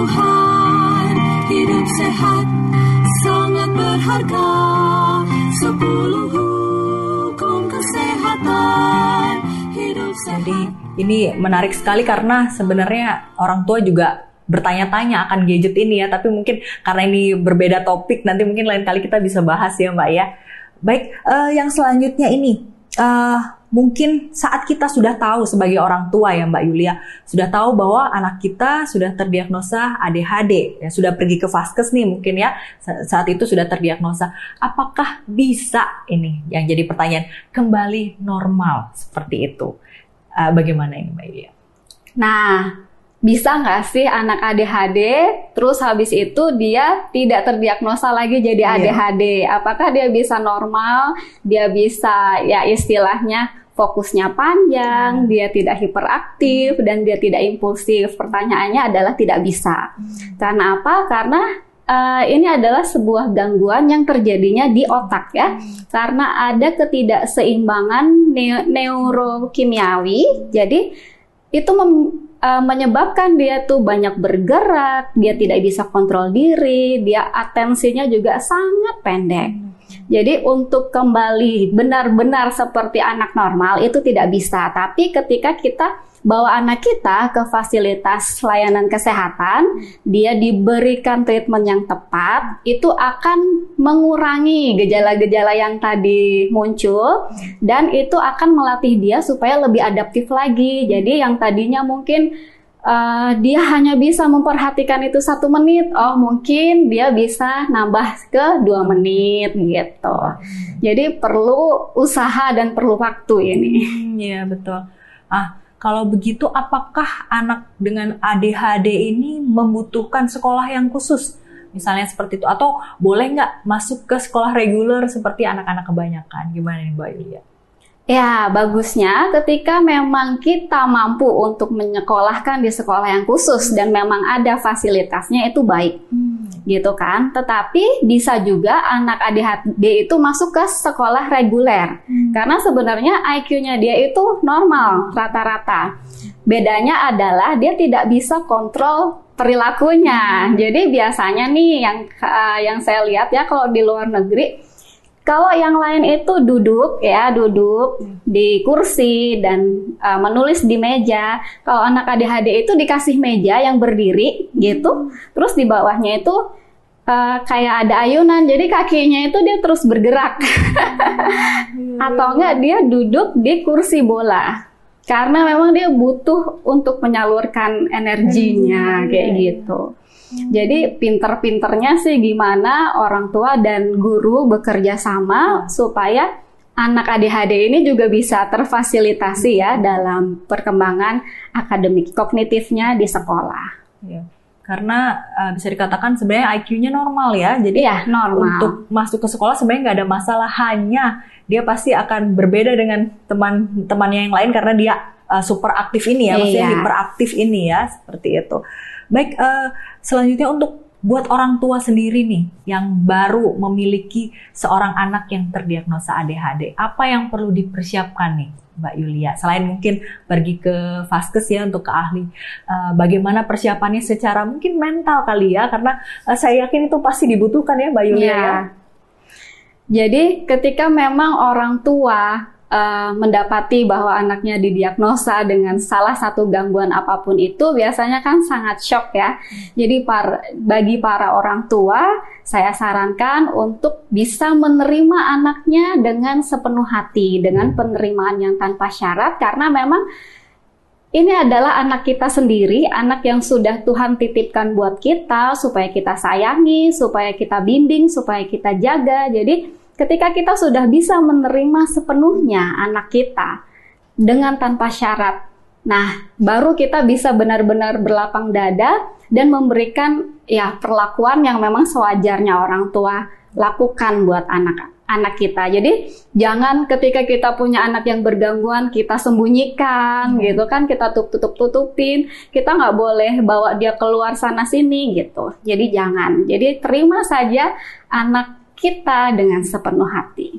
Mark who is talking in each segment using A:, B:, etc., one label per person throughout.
A: Tuhan hidup sehat sangat berharga. Sepuluh hukum kesehatan hidup sehat.
B: Jadi ini menarik sekali karena sebenarnya orang tua juga bertanya-tanya akan gadget ini ya, tapi mungkin karena ini berbeda topik, nanti mungkin lain kali kita bisa bahas ya Mbak ya. Baik, eh, yang selanjutnya ini, eh, mungkin saat kita sudah tahu sebagai orang tua ya Mbak Yulia, sudah tahu bahwa anak kita sudah terdiagnosa ADHD, ya, sudah pergi ke vaskes nih mungkin ya, sa- saat itu sudah terdiagnosa. Apakah bisa ini yang jadi pertanyaan, kembali normal seperti itu? Eh, bagaimana ini Mbak Yulia?
C: Nah, bisa nggak sih anak ADHD terus habis itu dia tidak terdiagnosa lagi jadi
B: Iya.
C: ADHD? Apakah dia bisa normal? Dia bisa ya istilahnya fokusnya panjang, dia tidak hiperaktif dan dia tidak impulsif. Pertanyaannya adalah tidak bisa. Karena apa? Karena eh, ini adalah sebuah gangguan yang terjadinya di otak ya. Karena ada ketidakseimbangan neu- neurokimiawi. Jadi itu mem- eh, menyebabkan dia tuh banyak bergerak, dia tidak bisa kontrol diri, dia atensinya juga sangat pendek. Jadi untuk kembali benar-benar seperti anak normal itu tidak bisa. Tapi ketika kita bawa anak kita ke fasilitas layanan kesehatan, dia diberikan treatment yang tepat, itu akan mengurangi gejala-gejala yang tadi muncul dan itu akan melatih dia supaya lebih adaptif lagi. Jadi yang tadinya mungkin eh, dia hanya bisa memperhatikan itu satu menit, oh mungkin dia bisa nambah ke dua menit gitu. Jadi perlu usaha dan perlu waktu ini.
B: Hmm, Iya betul. Ah, kalau begitu apakah anak dengan ADHD ini membutuhkan sekolah yang khusus? Misalnya seperti itu atau boleh nggak masuk ke sekolah reguler seperti anak-anak kebanyakan? Gimana nih Mbak Yulia?
C: Ya, bagusnya ketika memang kita mampu untuk menyekolahkan di sekolah yang khusus dan memang ada fasilitasnya itu baik. Gitu kan? Tetapi bisa juga anak ADHD itu masuk ke sekolah reguler. Karena sebenarnya IQ-nya dia itu normal rata-rata. Bedanya adalah dia tidak bisa kontrol perilakunya. Jadi biasanya nih yang eh, yang saya lihat ya kalau di luar negeri kalau yang lain itu duduk ya, duduk di kursi dan uh, menulis di meja. Kalau anak ADHD itu dikasih meja yang berdiri gitu, terus di bawahnya itu uh, kayak ada ayunan, jadi kakinya itu dia terus bergerak. Atau enggak dia duduk di kursi bola. Karena memang dia butuh untuk menyalurkan energinya kayak gitu. Jadi pinter-pinternya sih gimana orang tua dan guru bekerja sama supaya anak ADHD ini juga bisa terfasilitasi ya dalam perkembangan akademik kognitifnya di sekolah.
B: Iya. Karena uh, bisa dikatakan sebenarnya IQ-nya normal ya. Jadi
C: Iya, normal.
B: untuk masuk ke sekolah sebenarnya nggak ada masalah. Hanya dia pasti akan berbeda dengan teman-temannya yang lain karena dia uh, super aktif ini ya, maksudnya
C: Iya.
B: hiperaktif ini ya, seperti itu. Baik, uh, selanjutnya untuk buat orang tua sendiri nih yang baru memiliki seorang anak yang terdiagnosa ADHD, apa yang perlu dipersiapkan nih, Mbak Yulia? Selain mungkin pergi ke vaskes ya untuk ke ahli, uh, bagaimana persiapannya secara mungkin mental kali ya, karena uh, saya yakin itu pasti dibutuhkan ya, Mbak Yulia
C: Iya.
B: ya.
C: Jadi ketika memang orang tua eh, mendapati bahwa anaknya didiagnosa dengan salah satu gangguan apa pun itu biasanya kan sangat shock ya. Jadi par- bagi para orang tua saya sarankan untuk bisa menerima anaknya dengan sepenuh hati, dengan penerimaan yang tanpa syarat karena memang ini adalah anak kita sendiri, anak yang sudah Tuhan titipkan buat kita supaya kita sayangi, supaya kita bimbing, supaya kita jaga. Jadi, ketika kita sudah bisa menerima sepenuhnya anak kita dengan tanpa syarat, nah, baru kita bisa benar-benar berlapang dada dan memberikan ya perlakuan yang memang sewajarnya orang tua lakukan buat anak anak kita. Jadi jangan ketika kita punya anak yang bergangguan kita sembunyikan hmm. gitu kan, kita tutup tutupin, kita nggak boleh bawa dia keluar sana sini gitu. Jadi jangan. Jadi terima saja anak kita dengan sepenuh hati.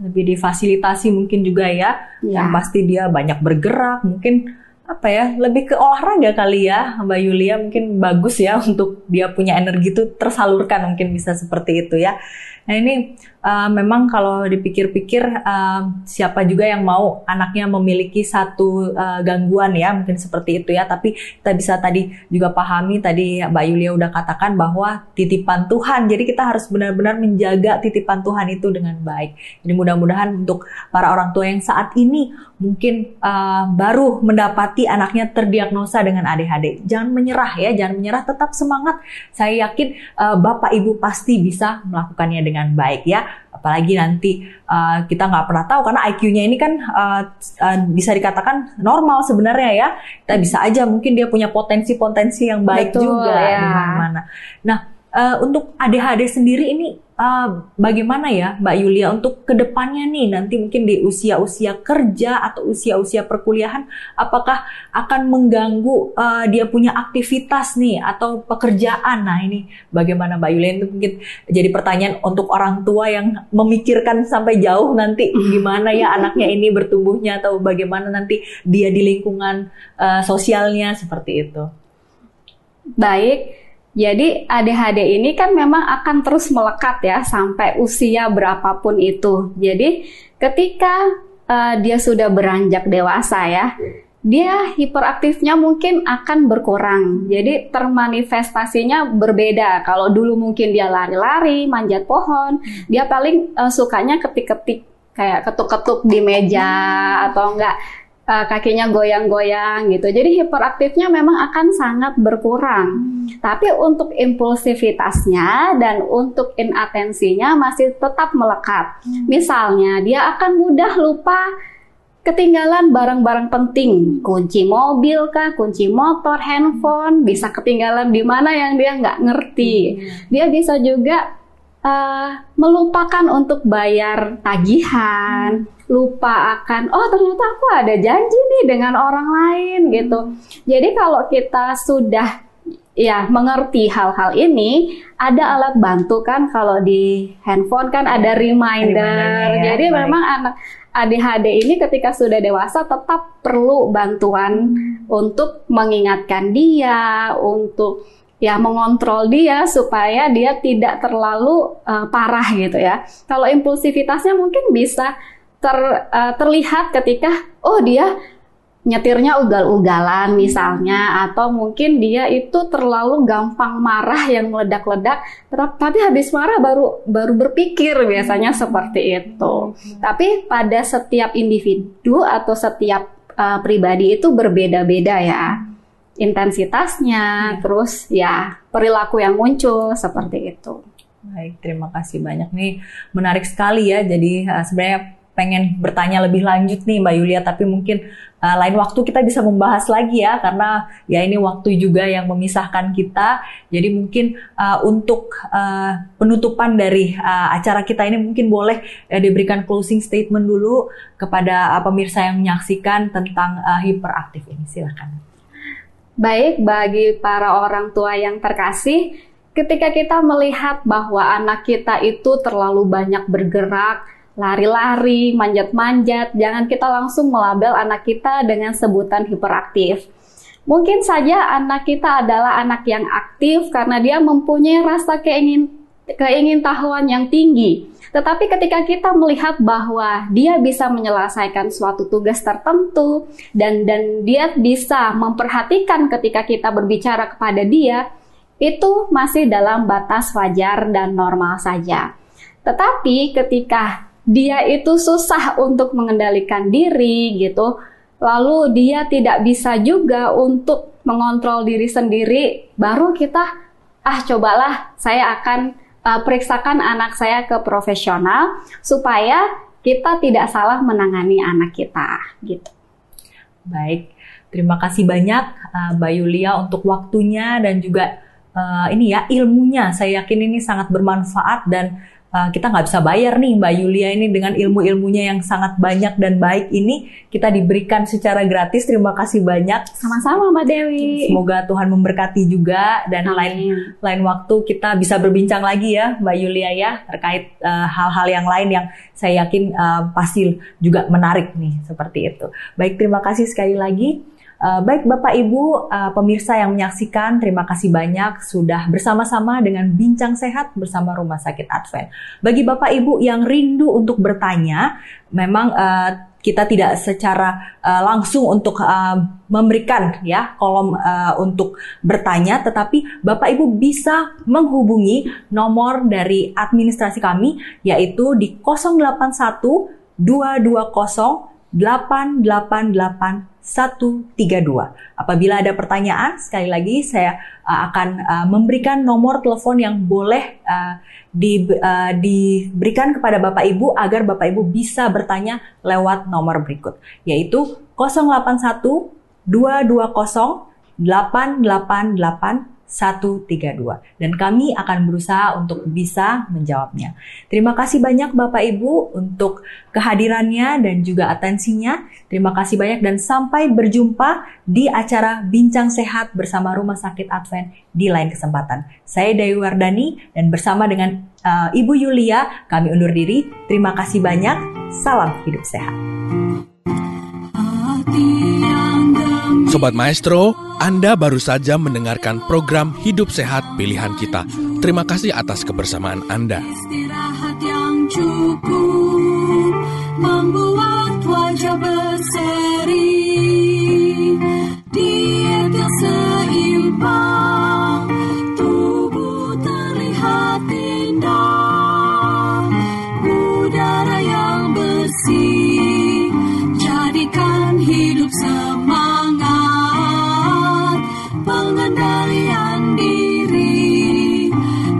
B: Lebih difasilitasi mungkin juga ya, ya. yang pasti dia banyak bergerak, mungkin apa ya lebih ke olahraga kali ya Mbak Yulia mungkin bagus ya untuk dia punya energi itu tersalurkan mungkin bisa seperti itu ya. Nah ini uh, memang kalau dipikir-pikir uh, siapa juga yang mau anaknya memiliki satu uh, gangguan ya mungkin seperti itu ya. Tapi kita bisa tadi juga pahami tadi Mbak Yulia udah katakan bahwa titipan Tuhan. Jadi kita harus benar-benar menjaga titipan Tuhan itu dengan baik. Jadi mudah-mudahan untuk para orang tua yang saat ini mungkin uh, baru mendapati anaknya terdiagnosa dengan ADHD jangan menyerah ya jangan menyerah tetap semangat. Saya yakin uh, Bapak Ibu pasti bisa melakukannya dengan baik ya apalagi nanti uh, kita nggak pernah tahu karena IQ-nya ini kan uh, uh, bisa dikatakan normal sebenarnya ya kita bisa aja mungkin dia punya potensi-potensi yang baik Betul, juga ya. di mana-mana. Nah uh, untuk ADHD sendiri ini uh, bagaimana ya Mbak Yulia untuk ke depannya nih nanti mungkin di usia-usia kerja atau usia-usia perkuliahan apakah akan mengganggu uh, dia punya aktivitas nih atau pekerjaan? Nah ini bagaimana Mbak Yulia? Itu mungkin jadi pertanyaan untuk orang tua yang memikirkan sampai jauh nanti gimana ya anaknya ini bertumbuhnya atau bagaimana nanti dia di lingkungan uh, sosialnya seperti itu.
C: Baik, jadi ADHD ini kan memang akan terus melekat ya sampai usia berapapun itu. Jadi ketika uh, dia sudah beranjak dewasa ya, dia hiperaktifnya mungkin akan berkurang. Jadi termanifestasinya berbeda. Kalau dulu mungkin dia lari-lari, manjat pohon, dia paling uh, sukanya ketik-ketik kayak ketuk-ketuk di meja atau enggak uh, kakinya goyang-goyang gitu. Jadi hiperaktifnya memang akan sangat berkurang. Hmm. Tapi untuk impulsivitasnya dan untuk inatensinya masih tetap melekat. Hmm. Misalnya dia akan mudah lupa ketinggalan barang-barang penting, kunci mobil kah, kunci motor, handphone, bisa ketinggalan di mana yang dia nggak ngerti. Hmm. Dia bisa juga uh, melupakan untuk bayar tagihan, lupa akan oh ternyata aku ada janji nih dengan orang lain gitu. Jadi kalau kita sudah ya mengerti hal-hal ini, ada alat bantu kan kalau di handphone kan ada reminder. Ya, Jadi baik. memang anak ADHD ini ketika sudah dewasa tetap perlu bantuan untuk mengingatkan dia, untuk ya mengontrol dia supaya dia tidak terlalu uh, parah gitu ya. Kalau impulsivitasnya mungkin bisa ter, uh, terlihat ketika oh dia nyetirnya ugal-ugalan misalnya atau mungkin dia itu terlalu gampang marah yang meledak-ledak tapi habis marah baru baru berpikir biasanya seperti itu. Tapi pada setiap individu atau setiap uh, pribadi itu berbeda-beda ya intensitasnya, ya. terus ya perilaku yang muncul seperti itu.
B: Baik, terima kasih banyak nih. Menarik sekali ya. Jadi uh, sebenarnya pengen bertanya lebih lanjut nih Mbak Yulia, tapi mungkin uh, lain waktu kita bisa membahas lagi ya, karena ya ini waktu juga yang memisahkan kita. Jadi mungkin uh, untuk uh, penutupan dari uh, acara kita ini mungkin boleh uh, diberikan closing statement dulu kepada uh, pemirsa yang menyaksikan tentang uh, hiperaktif ini. Silakan.
C: Baik bagi para orang tua yang terkasih, ketika kita melihat bahwa anak kita itu terlalu banyak bergerak, lari-lari, manjat-manjat, jangan kita langsung melabel anak kita dengan sebutan hiperaktif. Mungkin saja anak kita adalah anak yang aktif karena dia mempunyai rasa keingin keingintahuan yang tinggi. Tetapi ketika kita melihat bahwa dia bisa menyelesaikan suatu tugas tertentu dan dan dia bisa memperhatikan ketika kita berbicara kepada dia, itu masih dalam batas wajar dan normal saja. Tetapi ketika dia itu susah untuk mengendalikan diri gitu, lalu dia tidak bisa juga untuk mengontrol diri sendiri, baru kita ah cobalah saya akan uh, periksakan anak saya ke profesional supaya kita tidak salah menangani anak kita gitu.
B: Baik, terima kasih banyak uh, Mbak Yulia untuk waktunya dan juga uh, ini ya ilmunya. Saya yakin ini sangat bermanfaat dan uh, kita nggak bisa bayar nih Mbak Yulia ini dengan ilmu-ilmunya yang sangat banyak dan baik ini kita diberikan secara gratis. Terima kasih banyak.
C: Sama-sama Mbak Dewi.
B: Semoga Tuhan memberkati juga dan
C: Amin.
B: lain lain waktu kita bisa berbincang lagi ya Mbak Yulia ya terkait uh, hal-hal yang lain yang saya yakin uh, pasti juga menarik nih seperti itu. Baik terima kasih sekali lagi. Uh, baik Bapak Ibu uh, pemirsa yang menyaksikan, terima kasih banyak sudah bersama-sama dengan Bincang Sehat bersama Rumah Sakit Advent. Bagi Bapak Ibu yang rindu untuk bertanya, memang uh, kita tidak secara uh, langsung untuk uh, memberikan ya kolom uh, untuk bertanya, tetapi Bapak Ibu bisa menghubungi nomor dari administrasi kami yaitu di 081 220 888 132. Apabila ada pertanyaan, sekali lagi saya uh, akan uh, memberikan nomor telepon yang boleh uh, diberikan kepada Bapak Ibu agar Bapak Ibu bisa bertanya lewat nomor berikut, yaitu 081 220 888 132 dan kami akan berusaha untuk bisa menjawabnya. Terima kasih banyak Bapak Ibu untuk kehadirannya dan juga atensinya. Terima kasih banyak dan sampai berjumpa di acara Bincang Sehat bersama Rumah Sakit Advent di lain kesempatan. Saya Dewi Wardani dan bersama dengan uh, Ibu Yulia kami undur diri. Terima kasih banyak. Salam hidup sehat.
D: Sobat Maestro, Anda baru saja mendengarkan program Hidup Sehat Pilihan Kita. Terima kasih atas kebersamaan Anda.
A: Istirahat yang cukup membuat wajah pengendalian diri.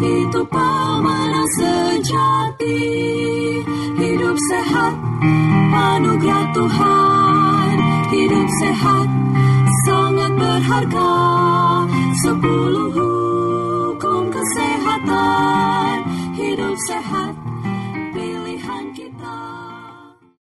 A: Itu pemenang sejati. Hidup sehat anugerah Tuhan. Hidup sehat sangat berharga. Sepuluh hukum kesehatan. Hidup sehat